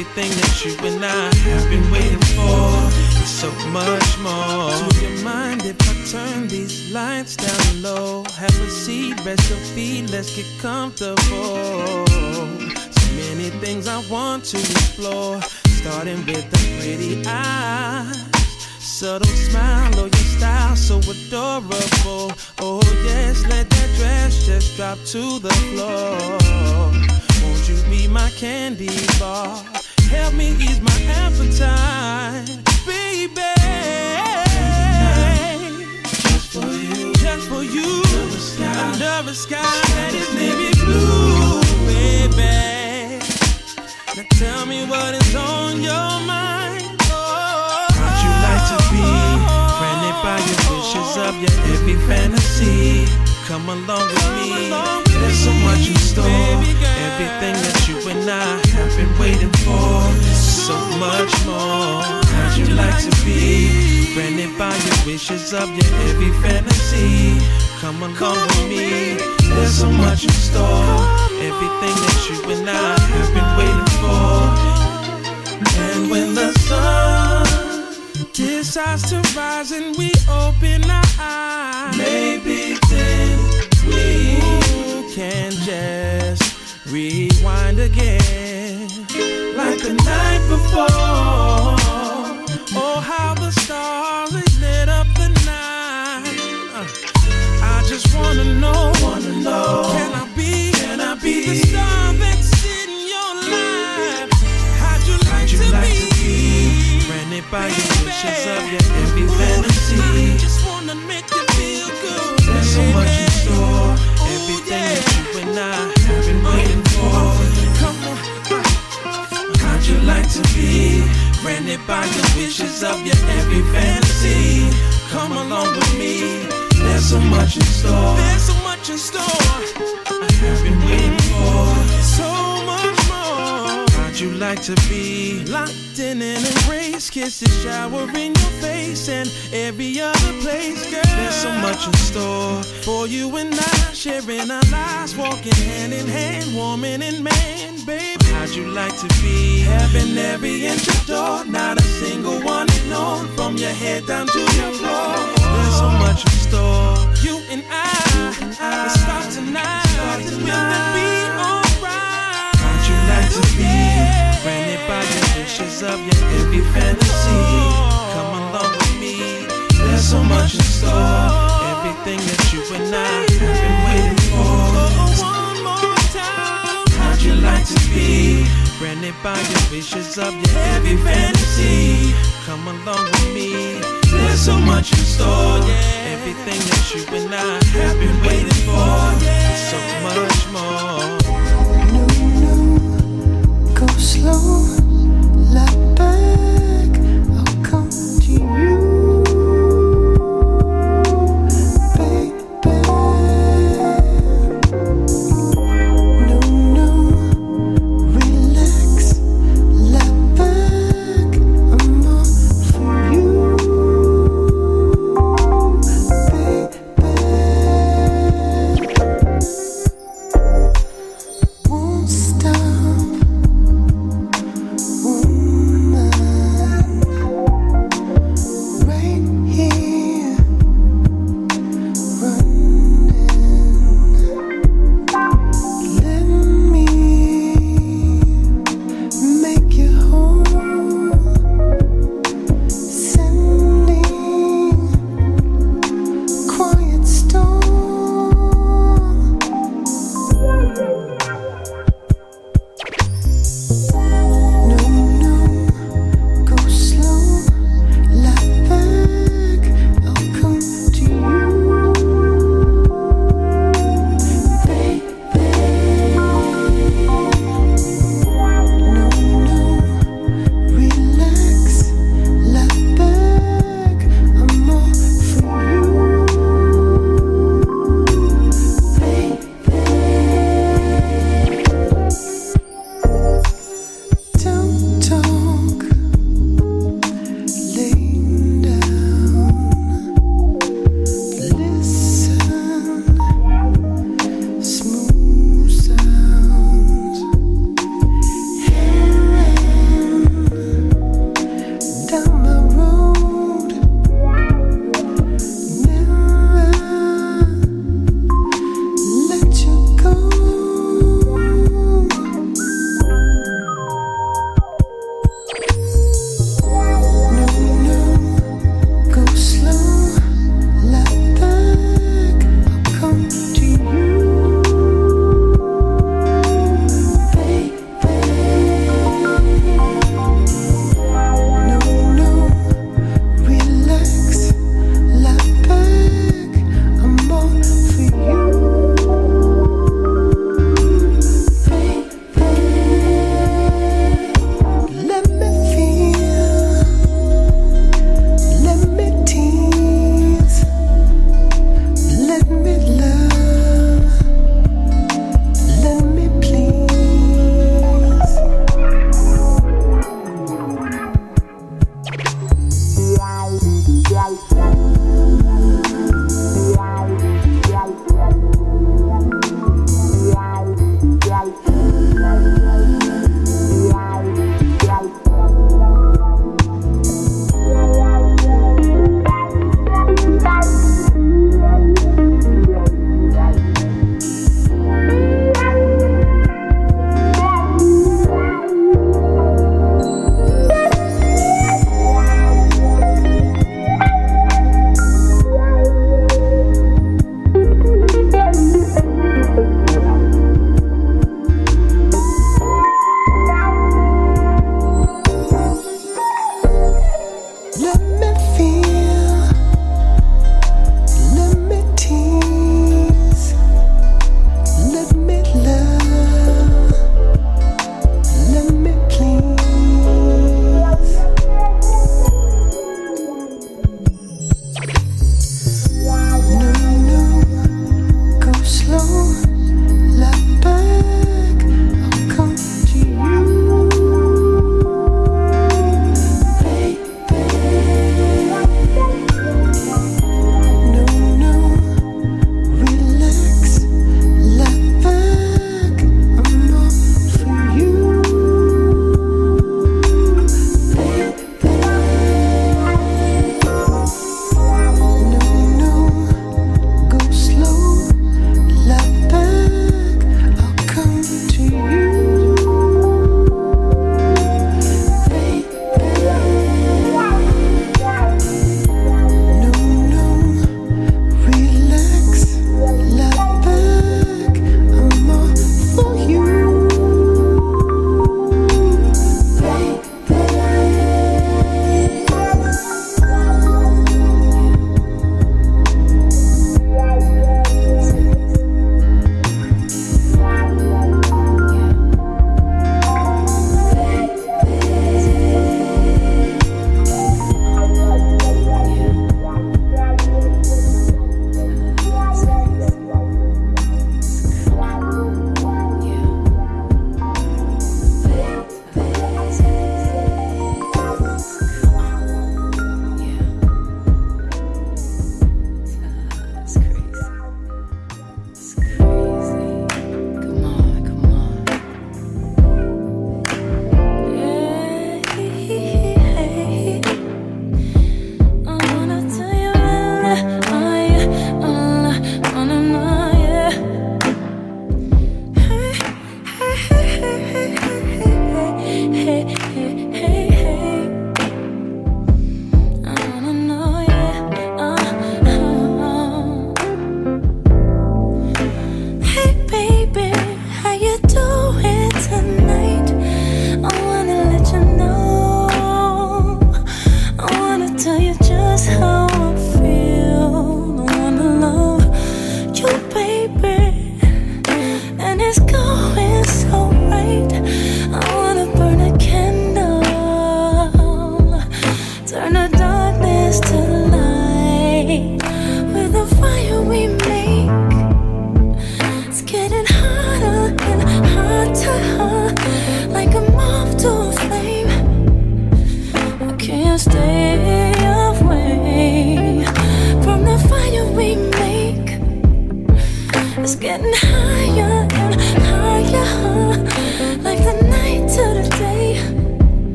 Everything that you and I have been waiting for. And so much more. Do you mind if I turn these lights down low? Have a seat, rest your feet, let's get comfortable. So many things I want to explore. Starting with the pretty eyes. Subtle smile, oh your style so adorable. Oh yes, let that dress just drop to the floor. Won't you be my candy bar? Help me ease my appetite, baby. Just for you, just for you. Under the sky, sky that is navy blue, baby. Now tell me what is on your mind. Oh, How'd you like to be oh. granted by your wishes of your every fantasy? Come along with me. There's so much in store. Everything that you and I have been waiting for. So much more. How'd you like to be granted by your wishes of your every fantasy? Come along with me. There's so much in store. Everything that you and I have been waiting for. And when the sun decides to rise and we open our eyes, night of your every fantasy? Come along with me. There's so much in store. there's so much in store, like to be? Locked in an embrace, kisses shower in your face, and every other place, girl. There's so much in store. for you and I, sharing our lives, walking hand in hand, woman and man, baby. How'd you like to be? Having every inch of door, not a single one ignored, from your head down to your floor. There's so much in store. You and I, let's start tonight. Will it be alright? How'd you like to be? Wishes of your every fantasy. Come along with me. There's so much in store. Everything that you and I have been waiting for. One more time. How'd you like to be? Granted by your wishes of your every fantasy. Come along with me. There's so much in store. Everything that you and I have been waiting for. So much more. No, no, go slow,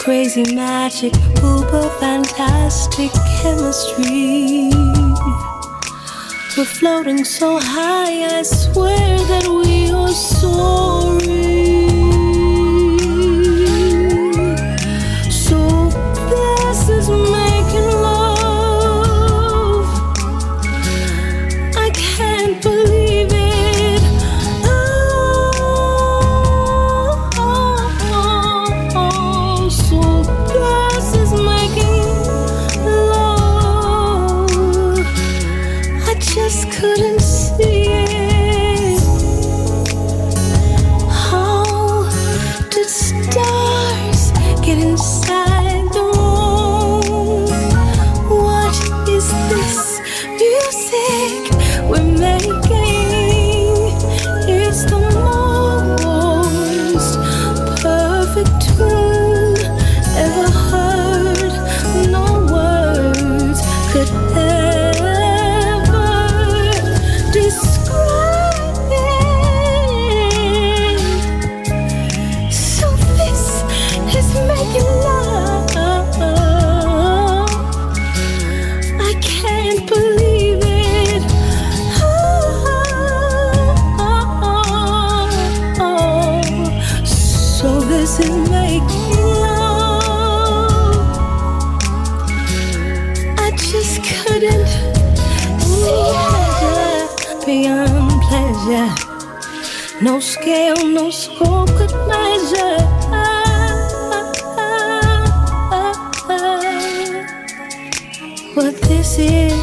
crazy magic, uber fantastic chemistry. We're floating so high, I swear that we are soaring. No scale, no scope could measure. What this is.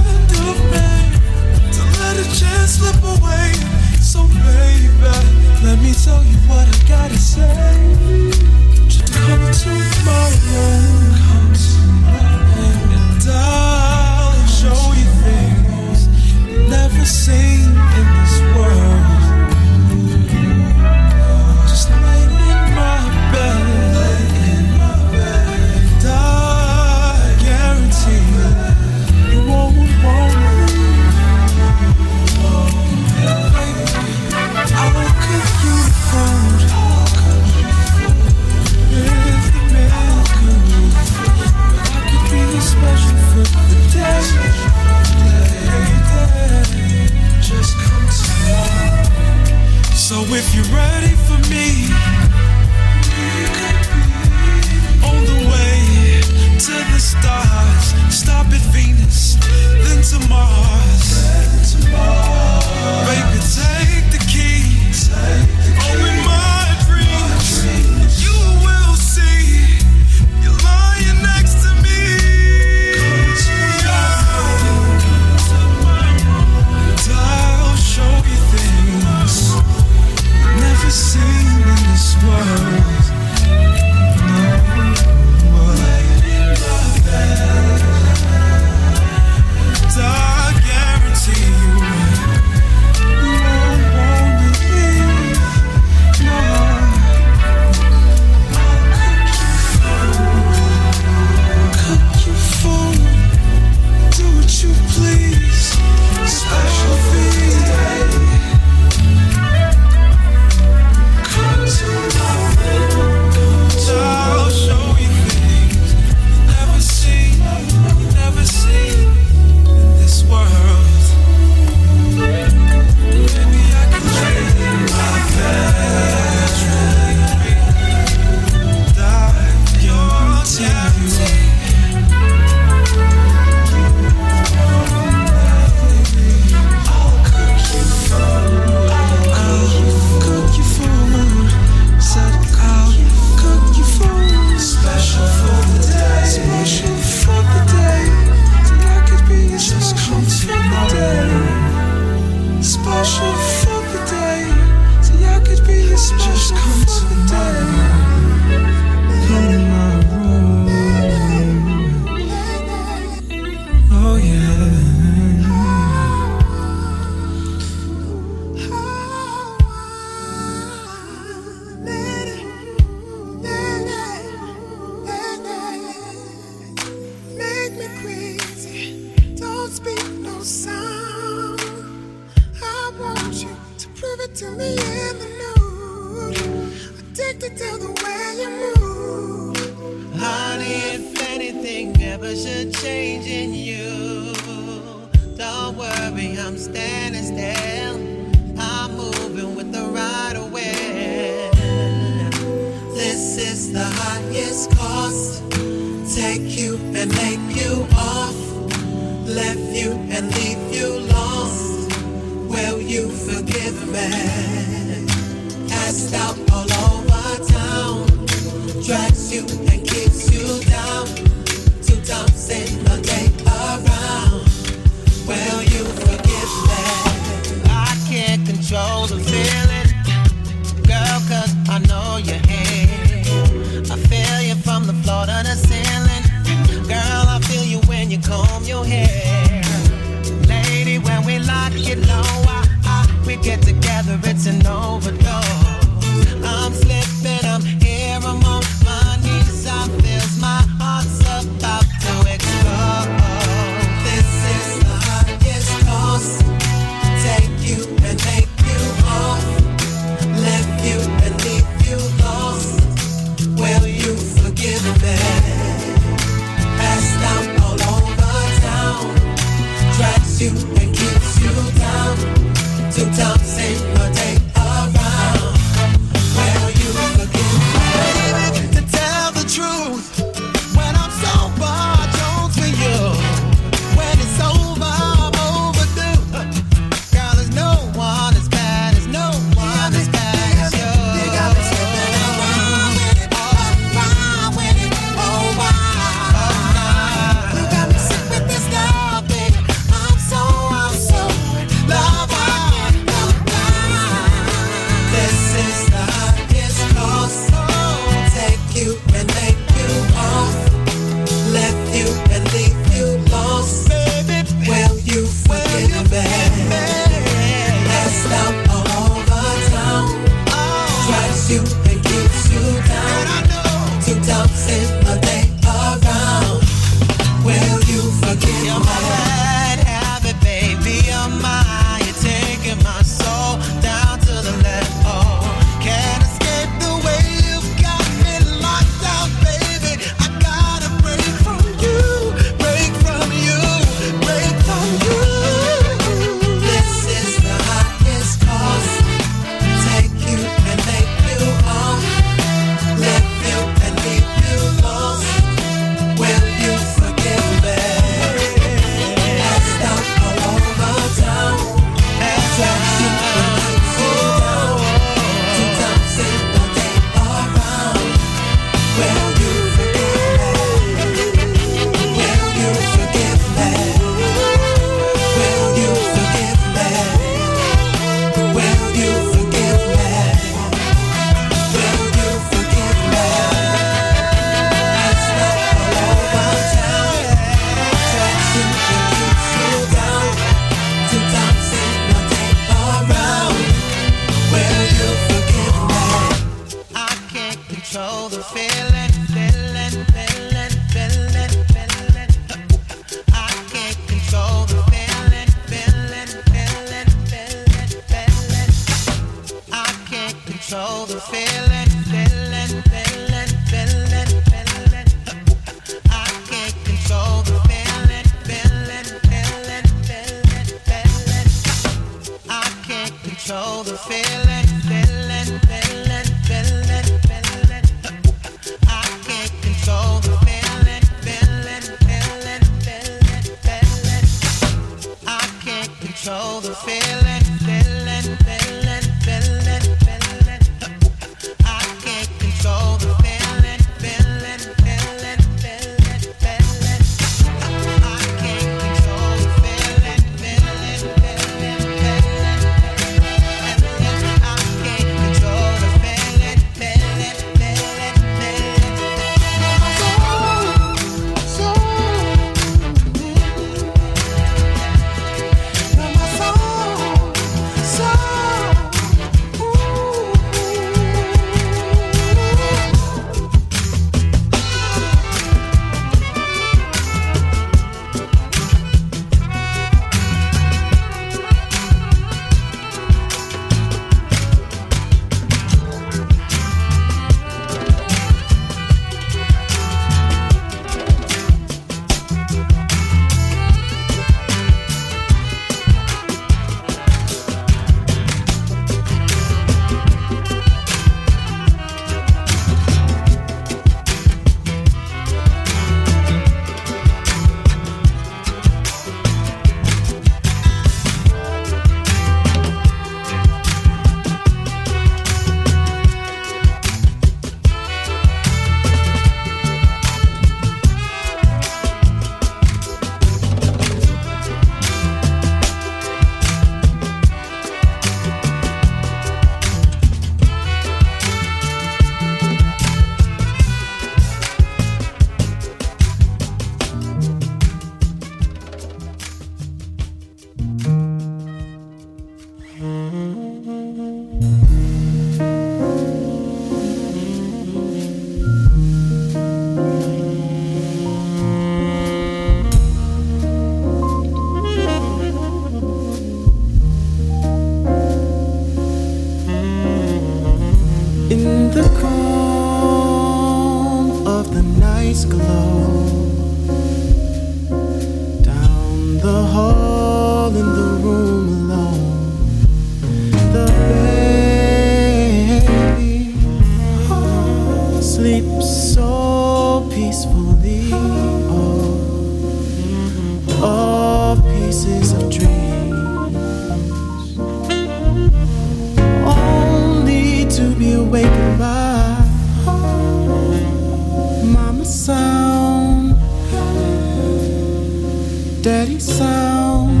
steady sound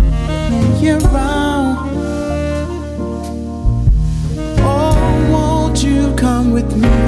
year round. Oh, won't you come with me?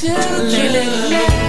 Can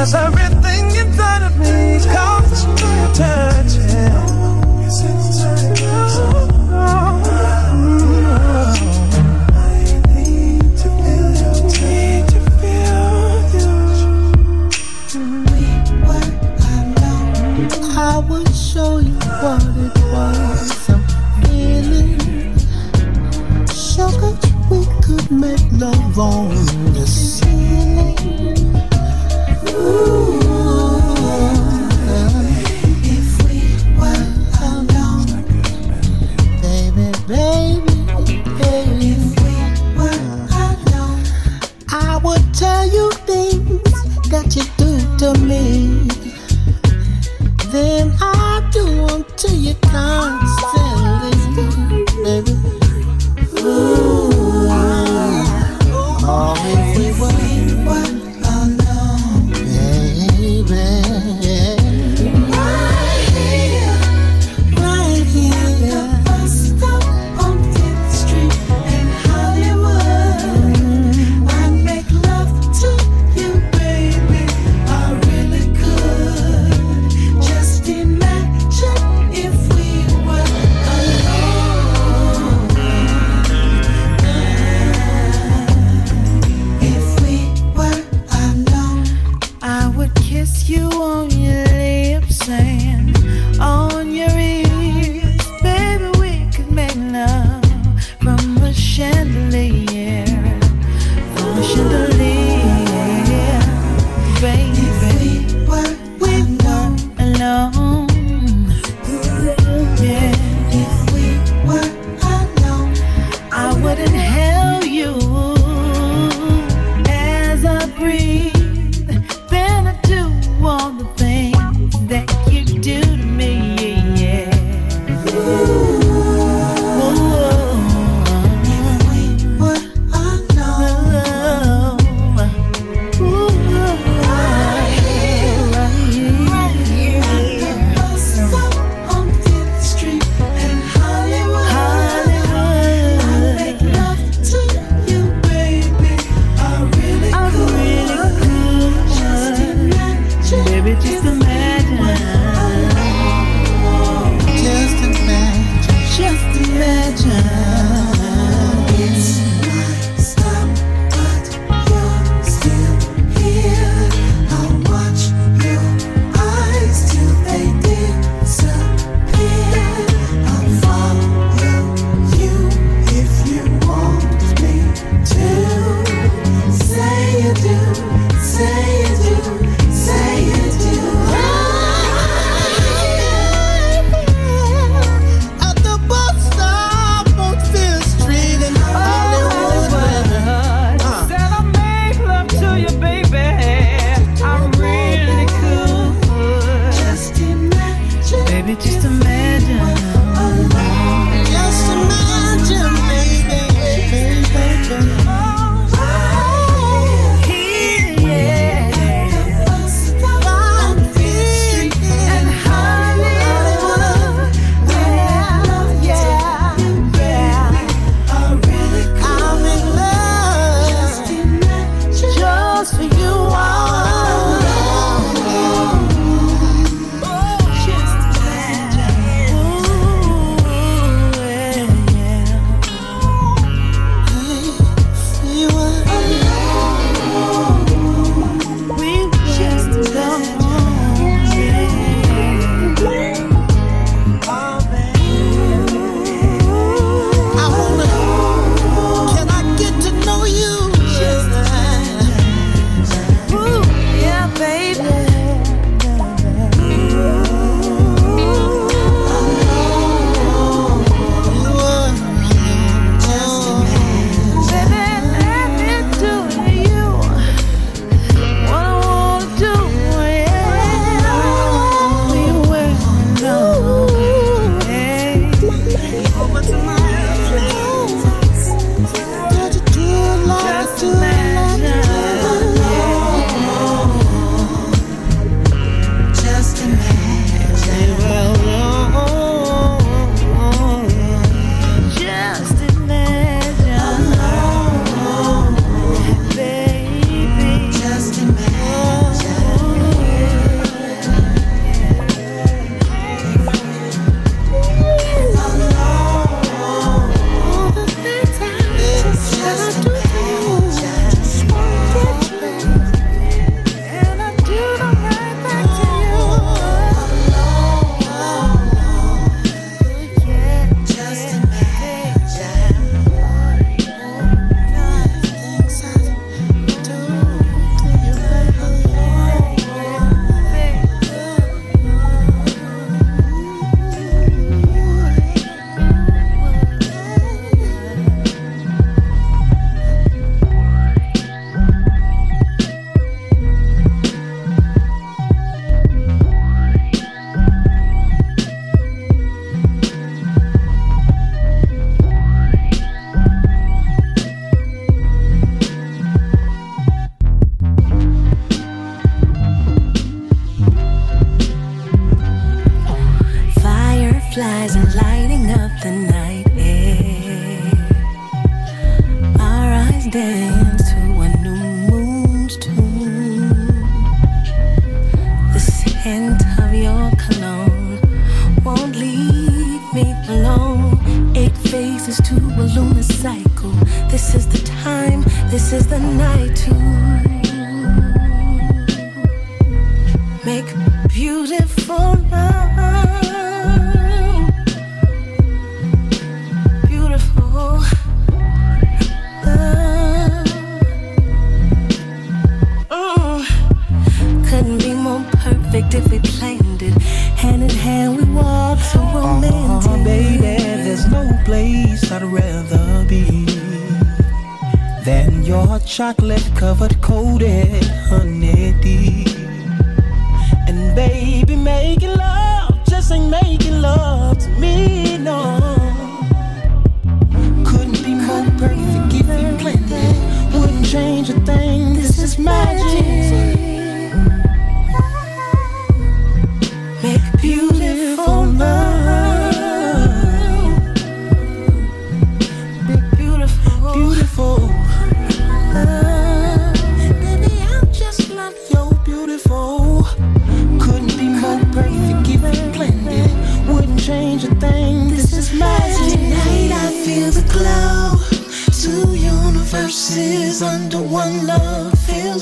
As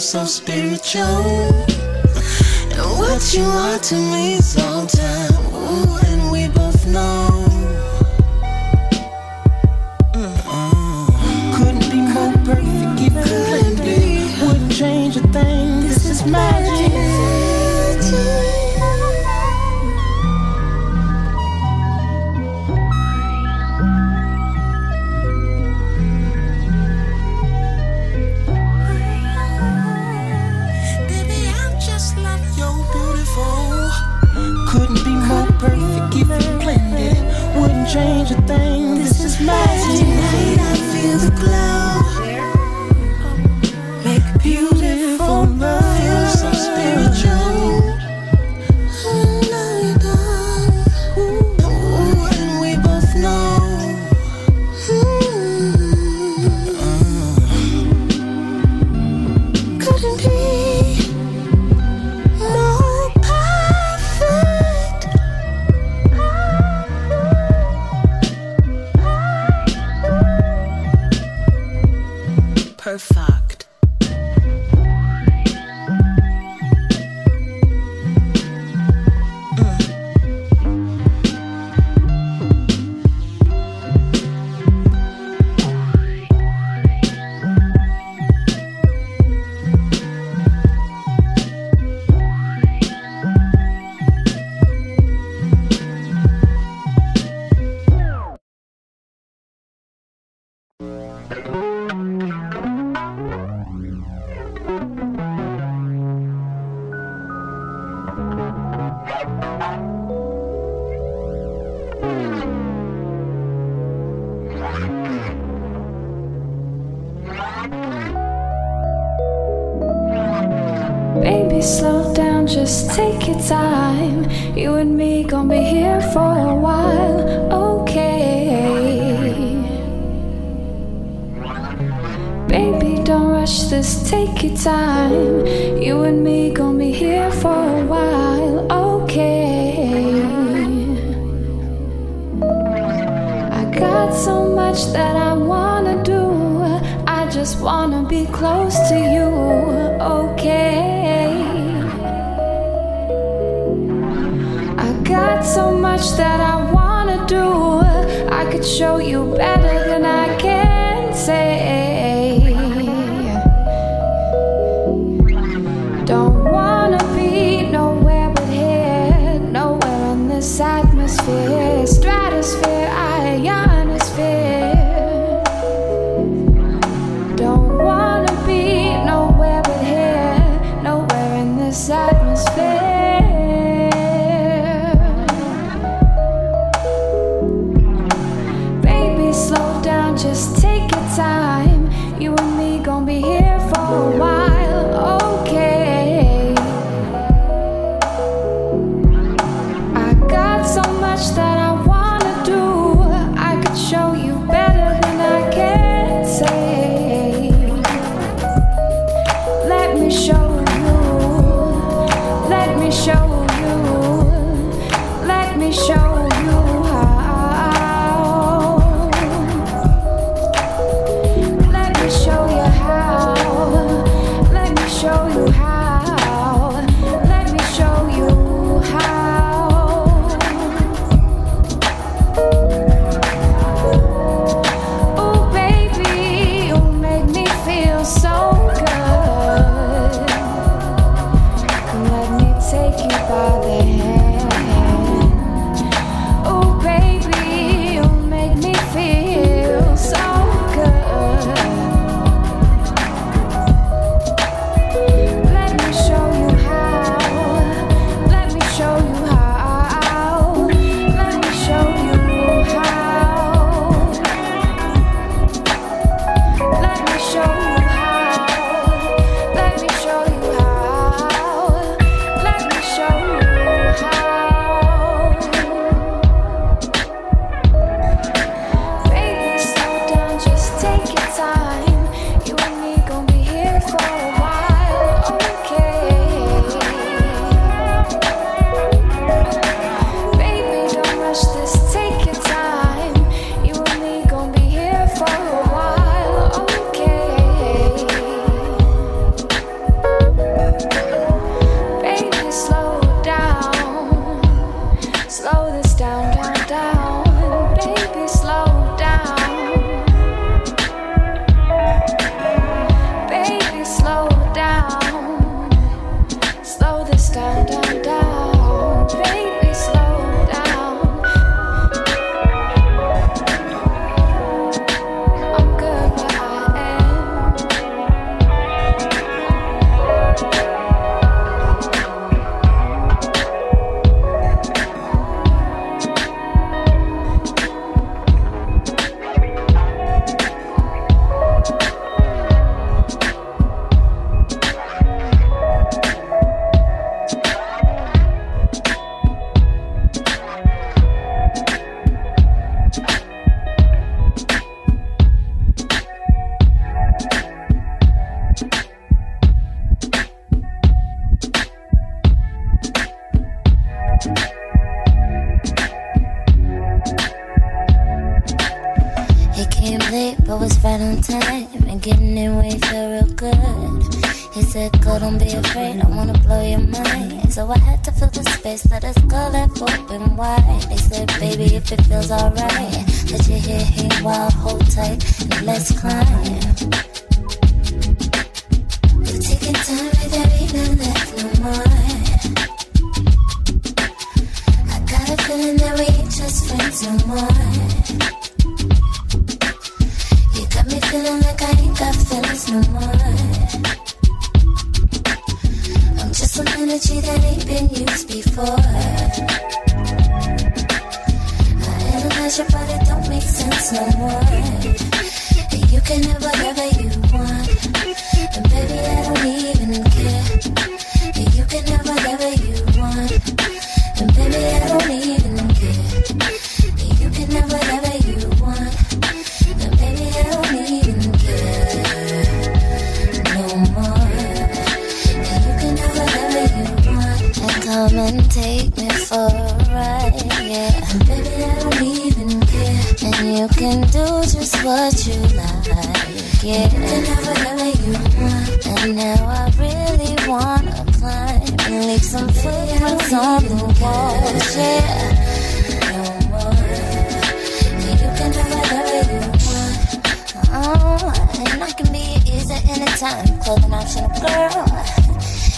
so spiritual. And what you are to me sometimes, ooh, and we both know.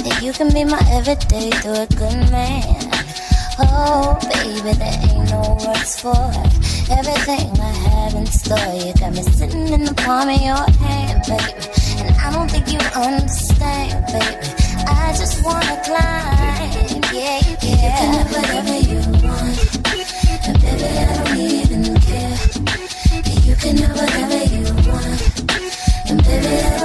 Yeah, you can be my everyday to a good man. Oh, baby, there ain't no words for it. Everything I have in store, you got me sitting in the palm of your hand, baby. And I don't think you understand, baby. I just wanna climb, yeah, yeah. You can have whatever you want, and baby, I don't even care. You can have whatever you want, and baby, I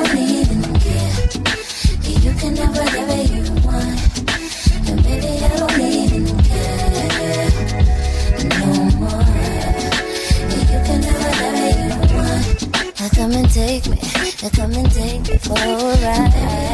So come and take me for a ride.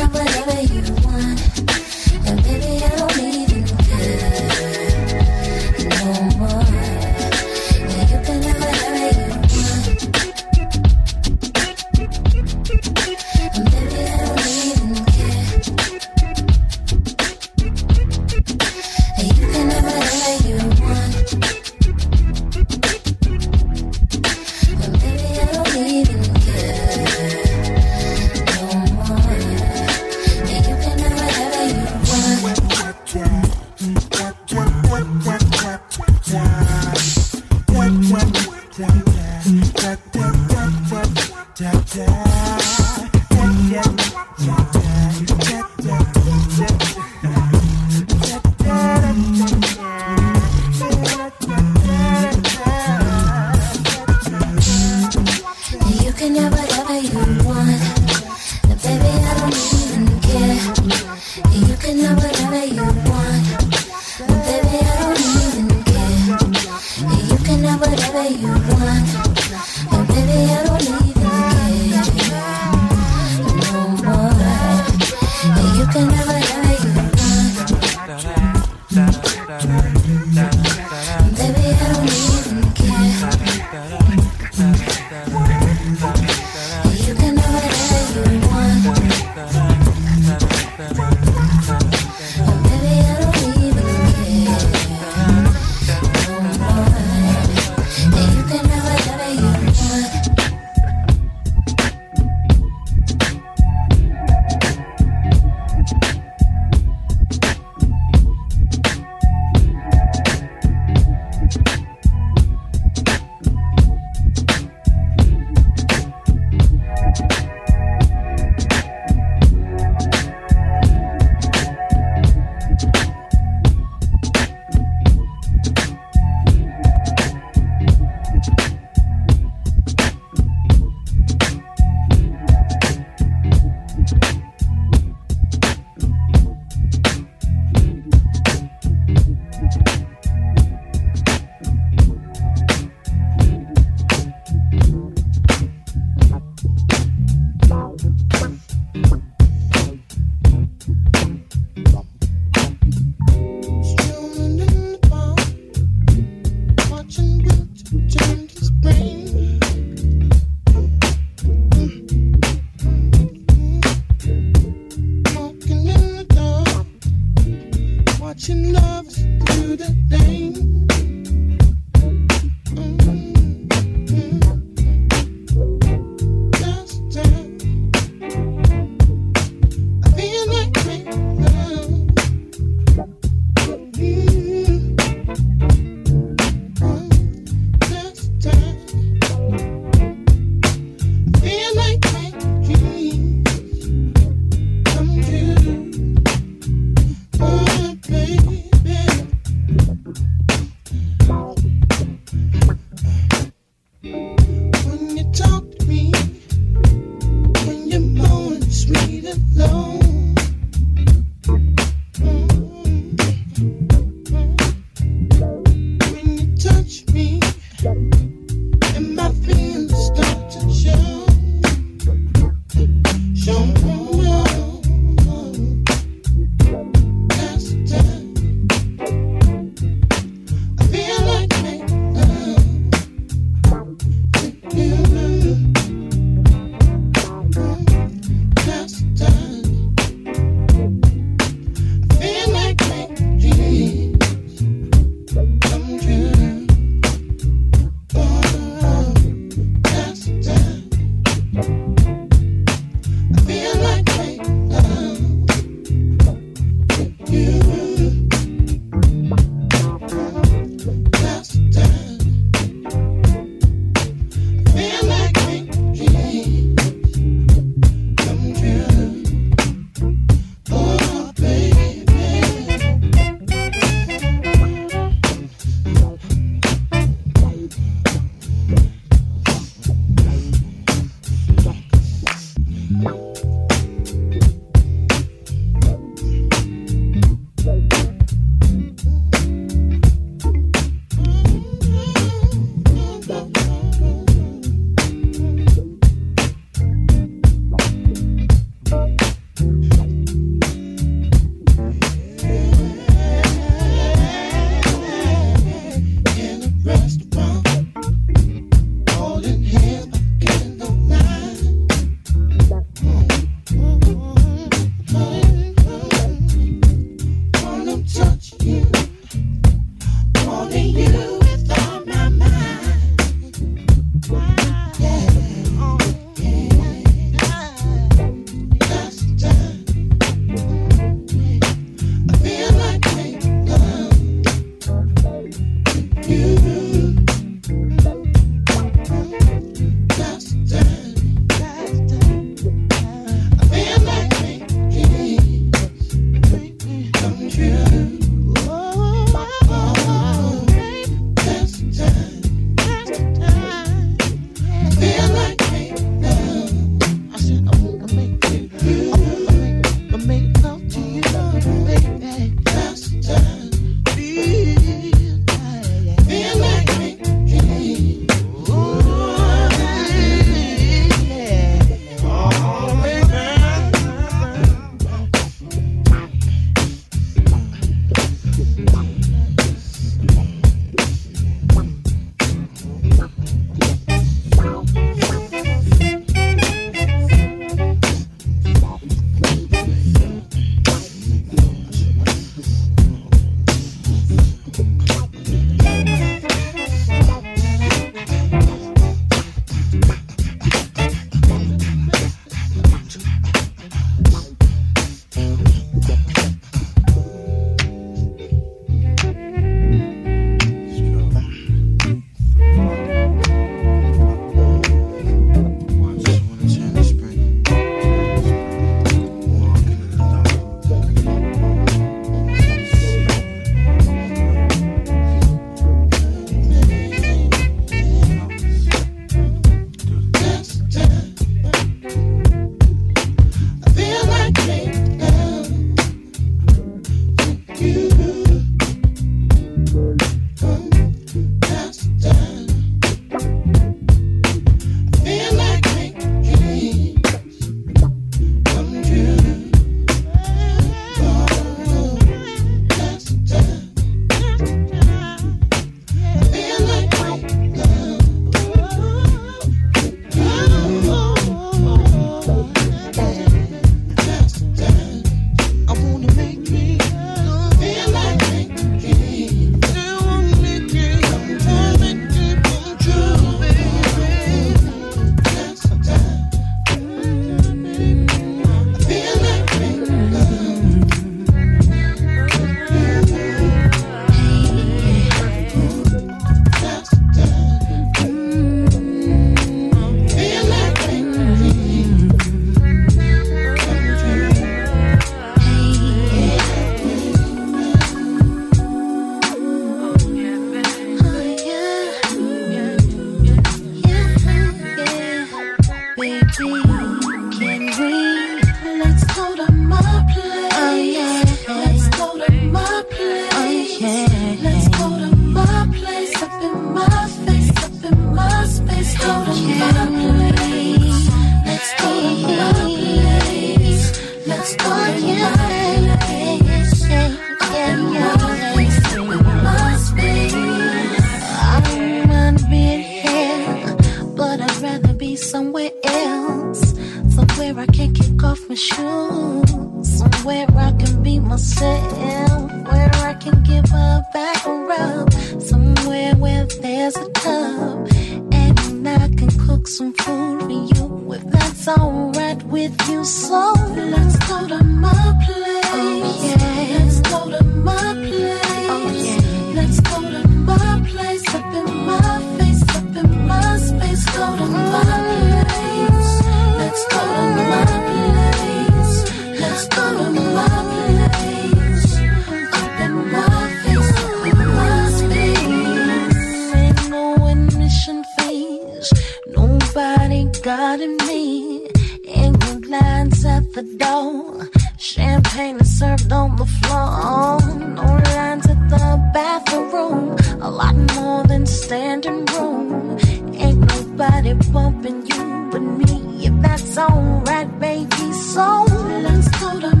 guarding me. England lines at the door. Champagne is served on the floor. No lines at the bathroom. A lot more than standing room. Ain't nobody bumping you but me. If that's alright, baby. So let's go to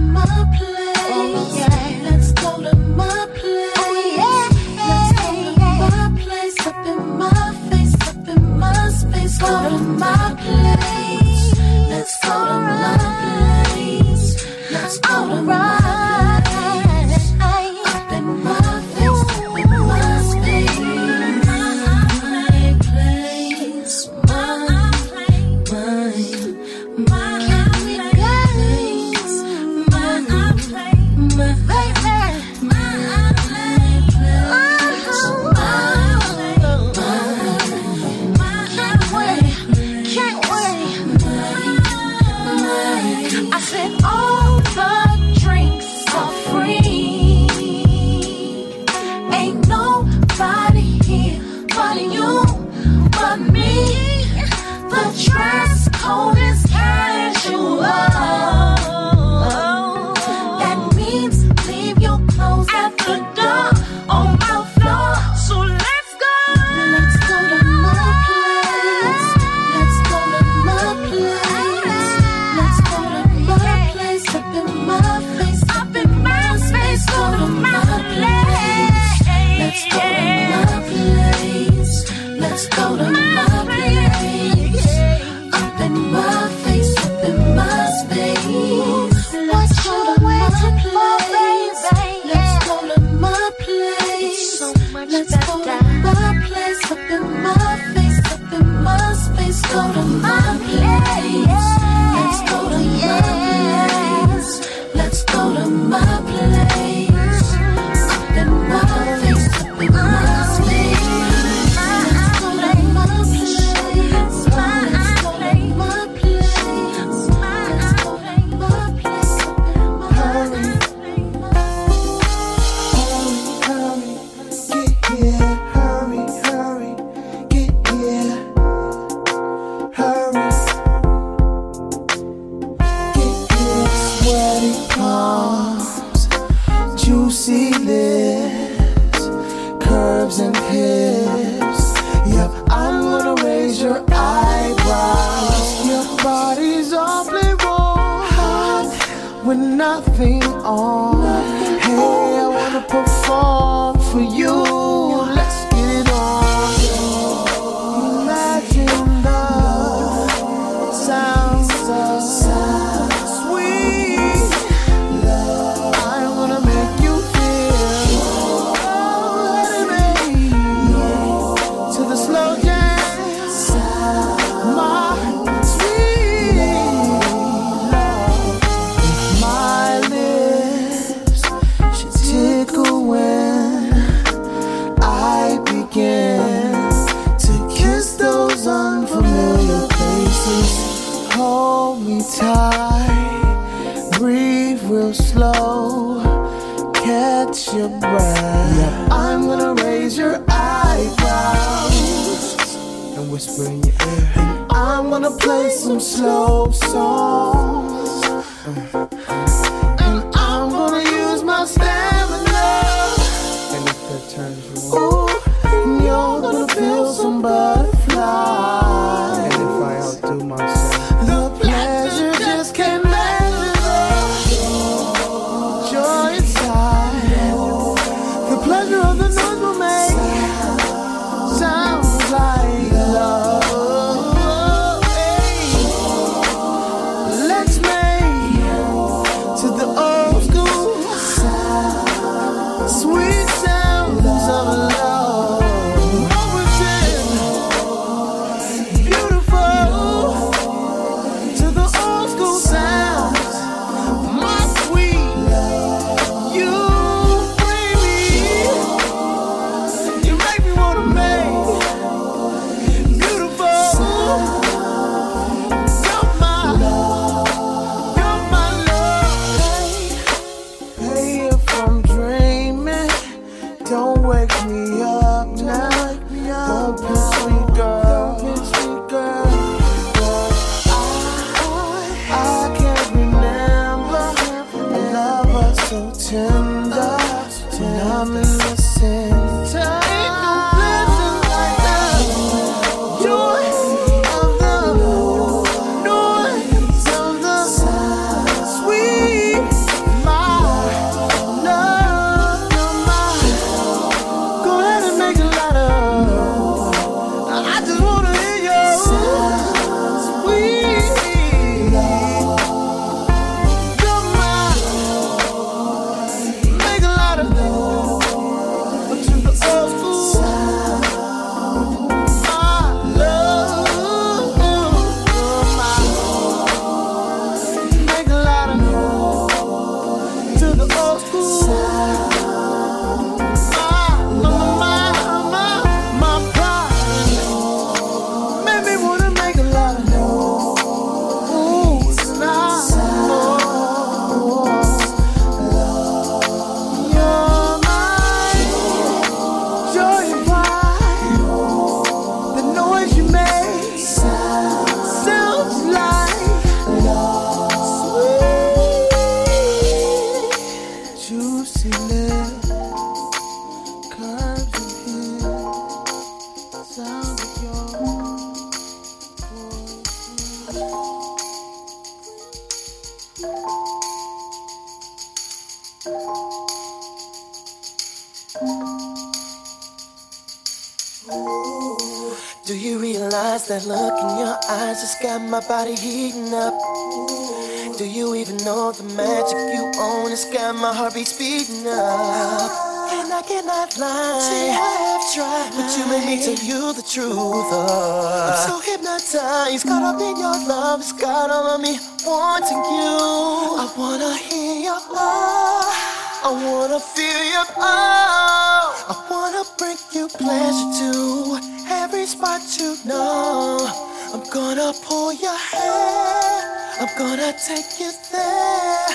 I'm gonna pull your hair. I'm gonna take you there.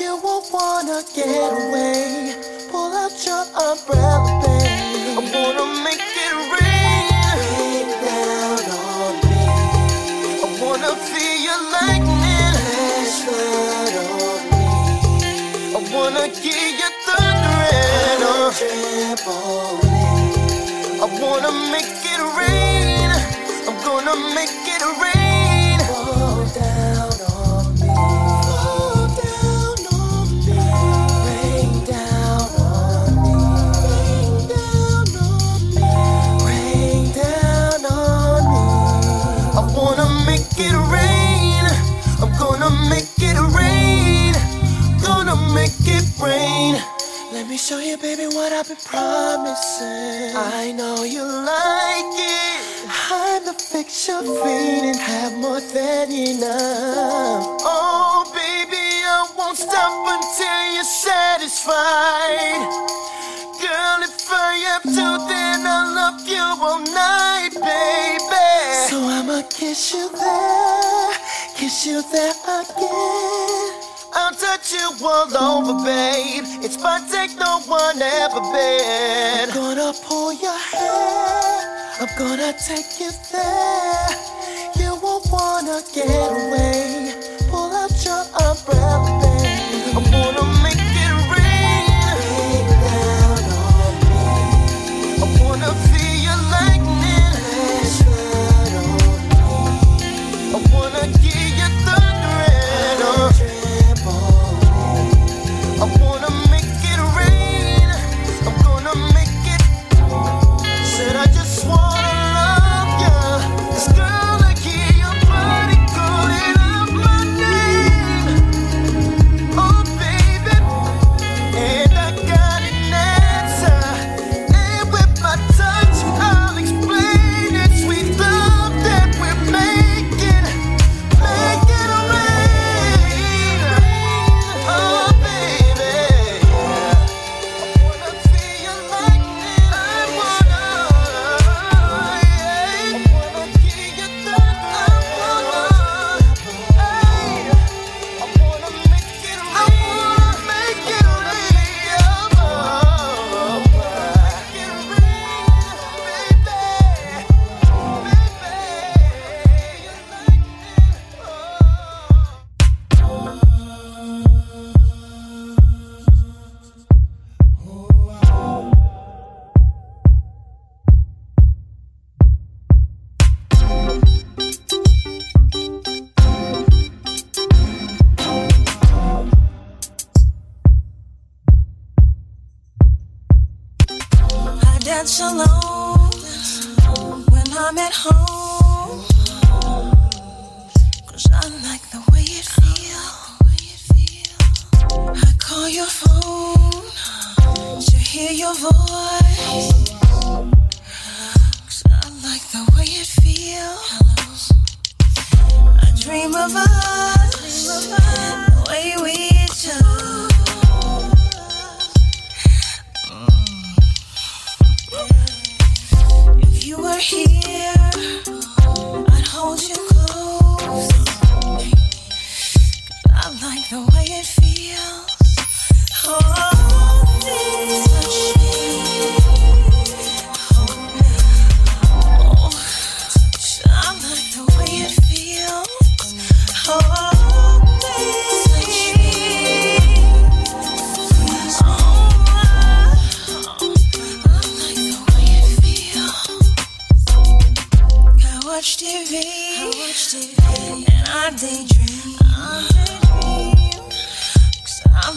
You won't wanna get away. Pull out your umbrella, babe. I wanna make it rain. Rain down on me. I wanna feel your lightning. Flash flood on me. I wanna give you thunder and uh, a trampoline. I wanna make it rain gonna make it rain. Fall down on me. Fall down on me. Rain down on me. Rain down on me. Rain down on me. I wanna make it rain. I'm gonna make it rain. Gonna make it rain. Let me show you, baby, what I've been promising. I know you like it. I'm the fix you're and have more than enough. Oh, baby, I won't stop until you're satisfied. Girl, if I have to, then I'll love you all night, baby. So I'ma kiss you there, kiss you there again. I'll touch you all over, babe. It's my take, no one ever been. I'm gonna pull your hair. I'm gonna take you there. You won't wanna get away. Pull out your umbrella, babe. I wanna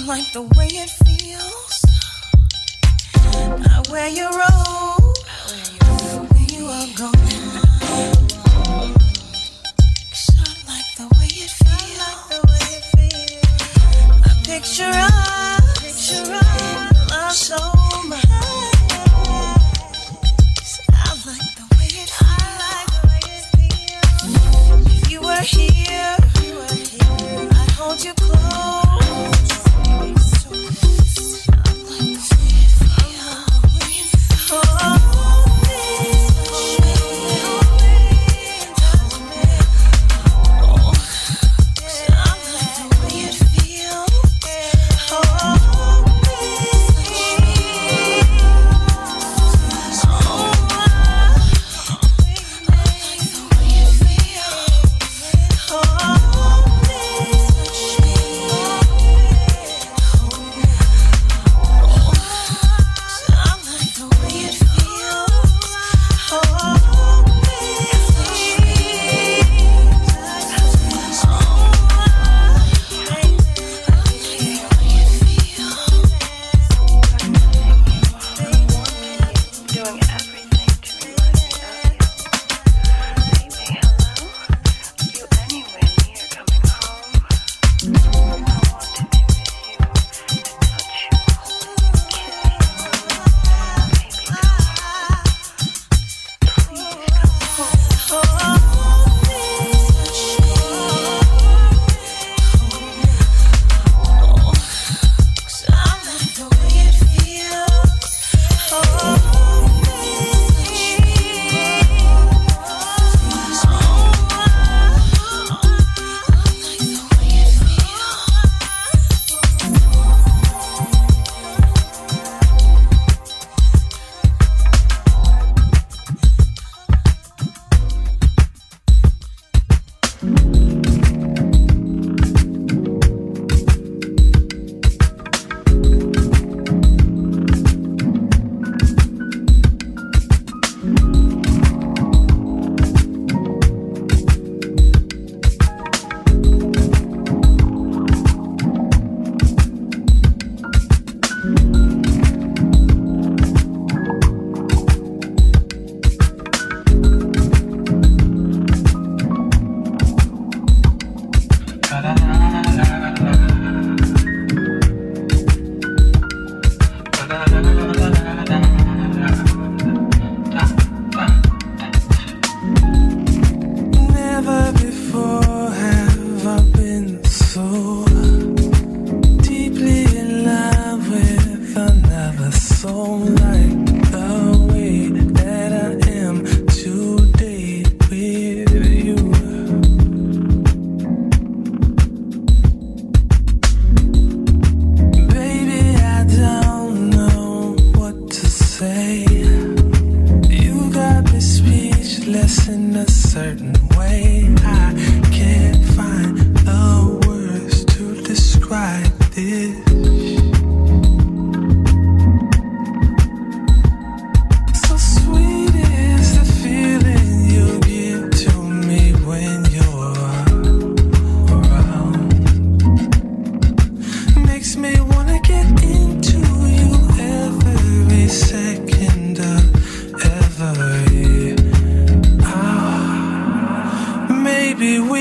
like the way it feels. Not where you rode, where you are going.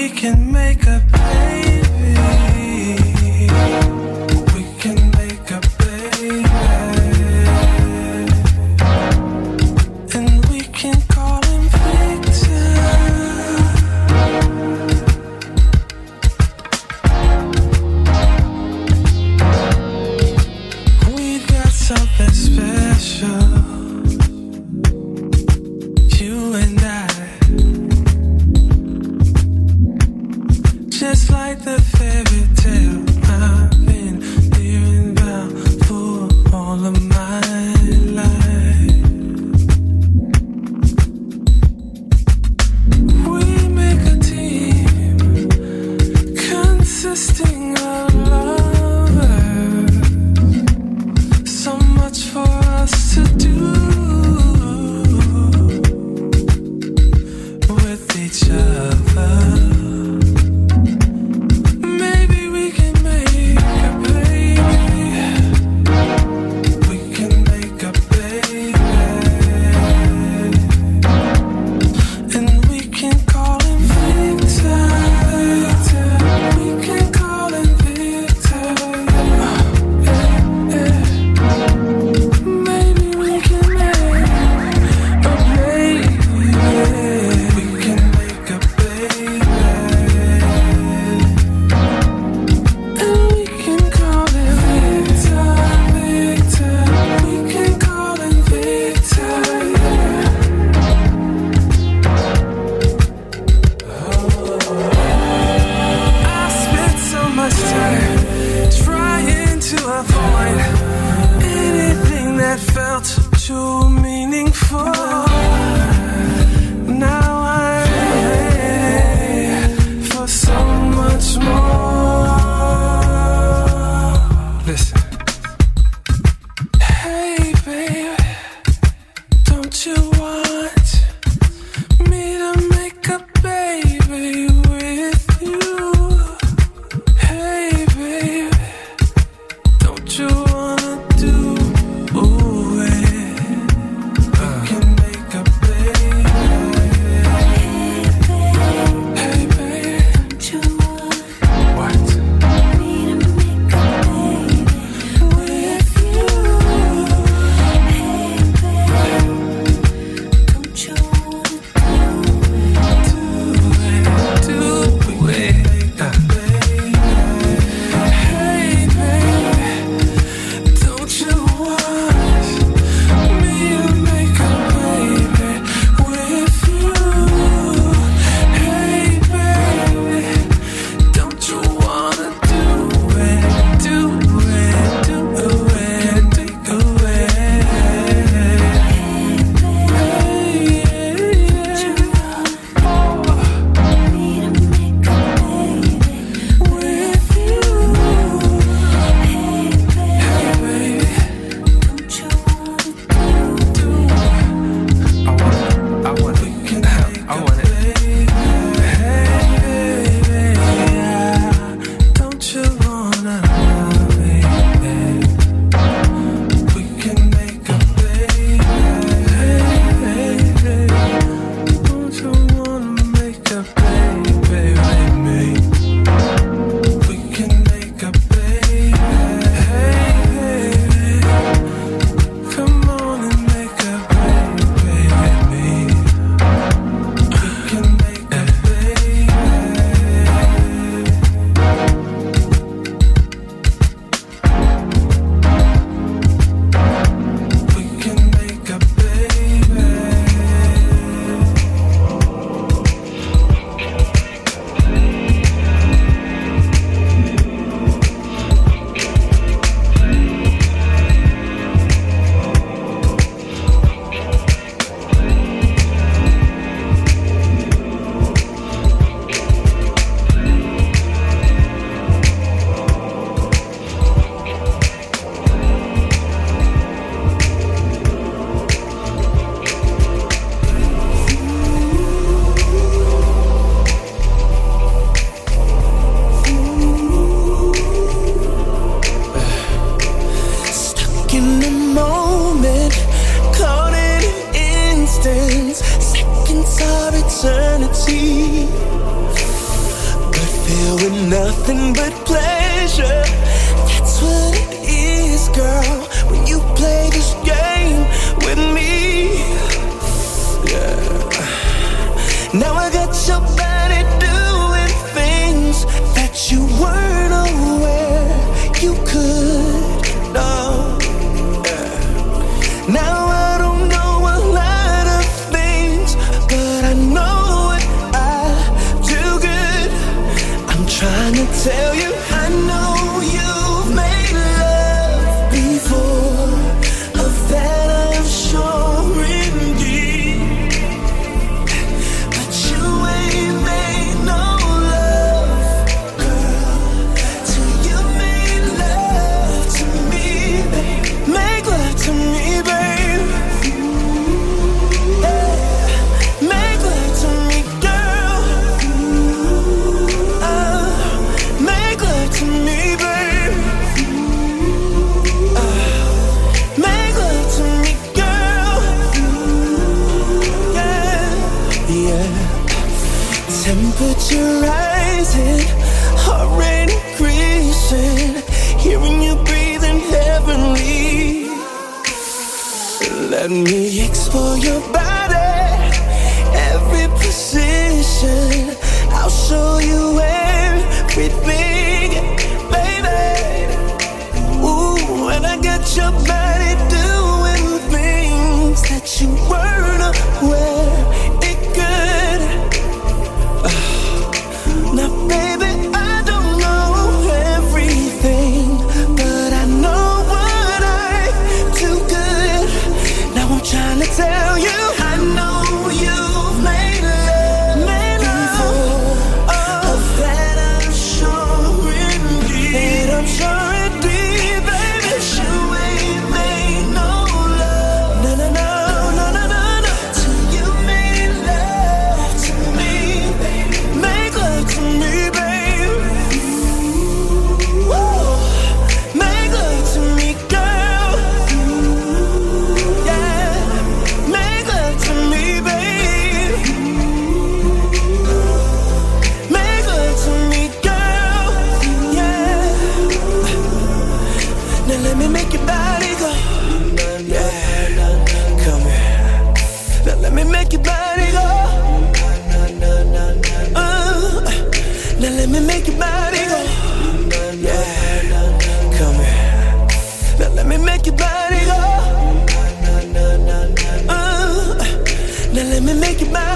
we can make a your body go. Now let me make your body go. Yeah, come here. Now let me make your body go. Now let me make your body.